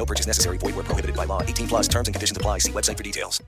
No purchase necessary. Void where prohibited by law. 18 plus terms and conditions apply. See website for details.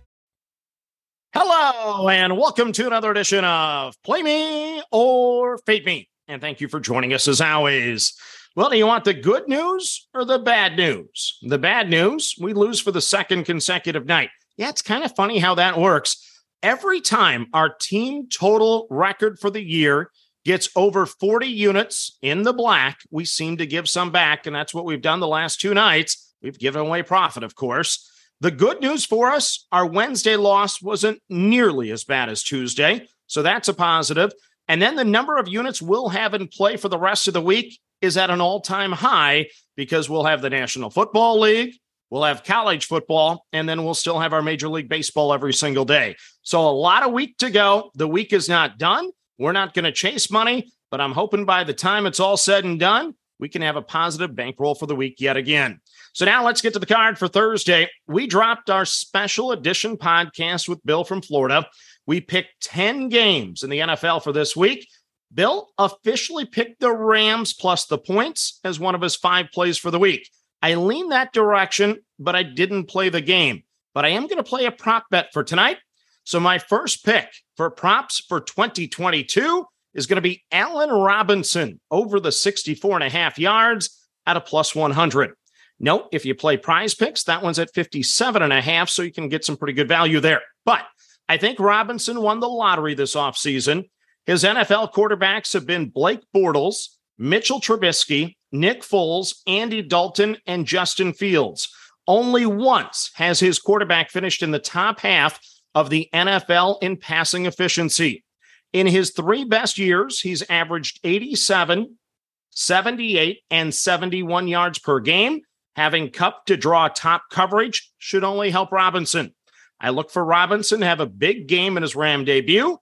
Hello, and welcome to another edition of Play Me or Fade Me. And thank you for joining us as always. Well, do you want the good news or the bad news? The bad news, we lose for the second consecutive night. Yeah, it's kind of funny how that works. Every time our team total record for the year gets over 40 units in the black, we seem to give some back. And that's what we've done the last two nights. We've given away profit, of course. The good news for us our Wednesday loss wasn't nearly as bad as Tuesday. So that's a positive. And then the number of units we'll have in play for the rest of the week is at an all time high because we'll have the National Football League, we'll have college football, and then we'll still have our Major League Baseball every single day. So a lot of week to go. The week is not done. We're not going to chase money, but I'm hoping by the time it's all said and done, we can have a positive bankroll for the week yet again. So now let's get to the card for Thursday. We dropped our special edition podcast with Bill from Florida. We picked 10 games in the NFL for this week. Bill officially picked the Rams plus the points as one of his five plays for the week. I lean that direction, but I didn't play the game. But I am going to play a prop bet for tonight. So my first pick for props for 2022 is going to be Allen Robinson over the 64 and a half yards at a plus 100. Note, if you play PrizePicks, that one's at 57 and a half, so you can get some pretty good value there. But I think Robinson won the lottery this offseason. His NFL quarterbacks have been Blake Bortles, Mitchell Trubisky, Nick Foles, Andy Dalton, and Justin Fields. Only once has his quarterback finished in the top half of the NFL in passing efficiency. In his three best years, he's averaged 87, 78, and 71 yards per game. Having Kupp to draw top coverage should only help Robinson. I look for Robinson to have a big game in his Ram debut.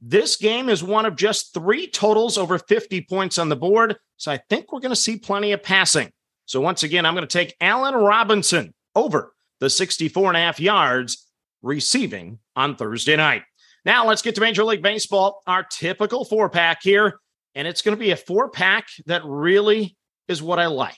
This game is one of just three totals over 50 points on the board. So I think we're going to see plenty of passing. So once again, I'm going to take Allen Robinson over the 64 and a half yards receiving on Thursday night. Now let's get to Major League Baseball, our typical four pack here. And it's going to be a four pack that really is what I like.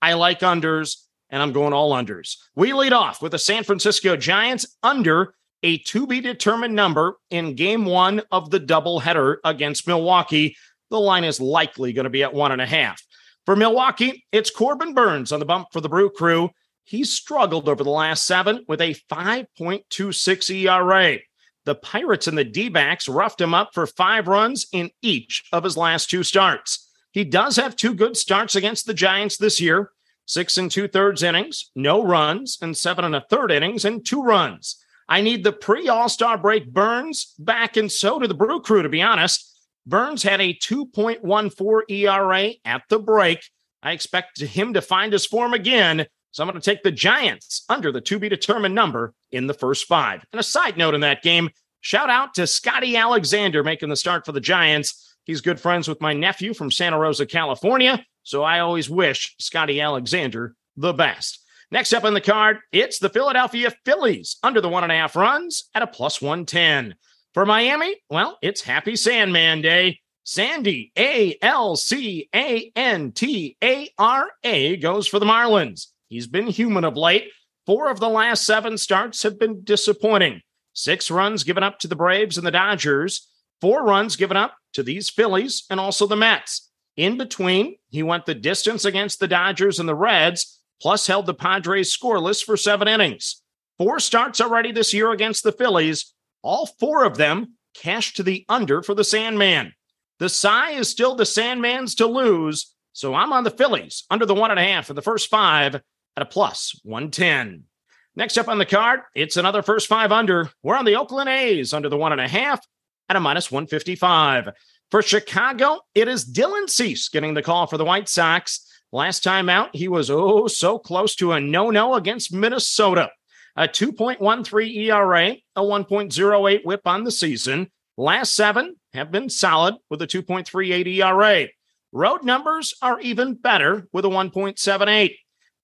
I like unders, and I'm going all unders. We lead off with the San Francisco Giants under a to be determined number in game one of the doubleheader against Milwaukee. The line is likely going to be at one and a half. For Milwaukee, it's Corbin Burnes on the bump for the Brew Crew. He's struggled over the last seven with a 5.26 ERA. The Pirates and the D backs roughed him up for five runs in each of his last two starts. He does have two good starts against the Giants this year six and two thirds innings, no runs, and seven and a third innings and two runs. I need the pre All Star break Burnes back, and so do the Brew Crew, to be honest. Burnes had a 2.14 ERA at the break. I expect him to find his form again. So I'm going to take the Giants under the to be determined number in the first five. And a side note in that game shout out to Scotty Alexander making the start for the Giants. He's good friends with my nephew from Santa Rosa, California. So I always wish Scotty Alexander the best. Next up on the card, it's the Philadelphia Phillies under the one and a half runs at a plus 110. For Miami, well, it's Happy Sandman Day. Sandy, A L C A N T A R A, goes for the Marlins. He's been human of late. Four of the last seven starts have been disappointing. Six runs given up to the Braves and the Dodgers, four runs given up to these Phillies and also the Mets. In between, he went the distance against the Dodgers and the Reds, plus held the Padres scoreless for seven innings. Four starts already this year against the Phillies. All four of them cashed to the under for the Sandman. The Cy is still the Sandman's to lose, so I'm on the Phillies under the one and a half for the first five at a plus 110. Next up on the card, it's another first five under. We're on the Oakland A's under the one and a half at a minus 155. For Chicago, it is Dylan Cease getting the call for the White Sox. Last time out, he was oh so close to a no no against Minnesota. a 2.13 ERA, a 1.08 whip on the season. Last seven have been solid with a 2.38 ERA. Road numbers are even better with a 1.78.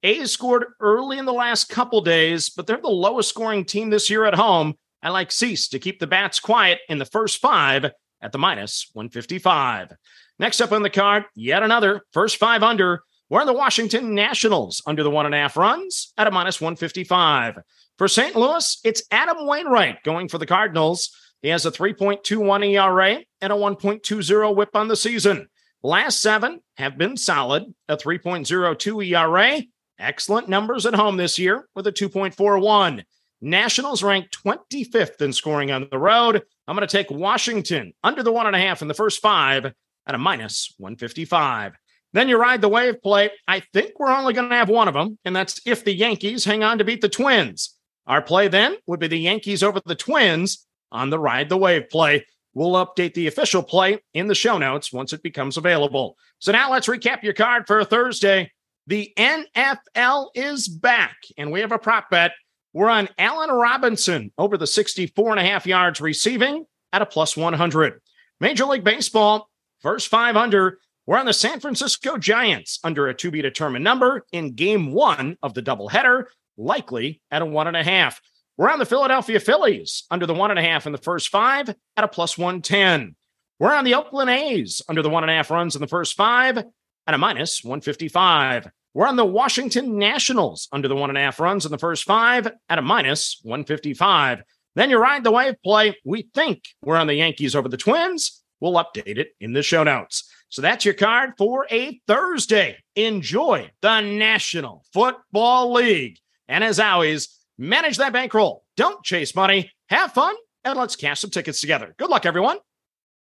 A's scored early in the last couple days, but they're the lowest scoring team this year at home. I like Cease to keep the bats quiet in the first five at the minus 155. Next up on the card, yet another first five under. We're on the Washington Nationals under the one and a half runs at a minus 155. For St. Louis, it's Adam Wainwright going for the Cardinals. He has a 3.21 ERA and a 1.20 whip on the season. Last seven have been solid, a 3.02 ERA. Excellent numbers at home this year with a 2.41. Nationals ranked 25th in scoring on the road. I'm going to take Washington under the one and a half in the first five at a minus 155. Then you ride the wave play. I think we're only going to have one of them, and that's if the Yankees hang on to beat the Twins. Our play then would be the Yankees over the Twins on the ride the wave play. We'll update the official play in the show notes once it becomes available. So now let's recap your card for Thursday. The NFL is back, and we have a prop bet. We're on Allen Robinson over the 64 and a half yards receiving at a plus 100. Major League Baseball, first five under. We're on the San Francisco Giants under a to be determined number in game one of the doubleheader, likely at a one and a half. We're on the Philadelphia Phillies under the one and a half in the first five at a plus 110. We're on the Oakland A's under the one and a half runs in the first five at a minus 155. We're on the Washington Nationals under the one and a half runs in the first five at a minus 155. Then you ride the wave play. We think we're on the Yankees over the Twins. We'll update it in the show notes. So that's your card for a Thursday. Enjoy the National Football League. And as always, manage that bankroll. Don't chase money. Have fun, and let's cash some tickets together. Good luck, everyone.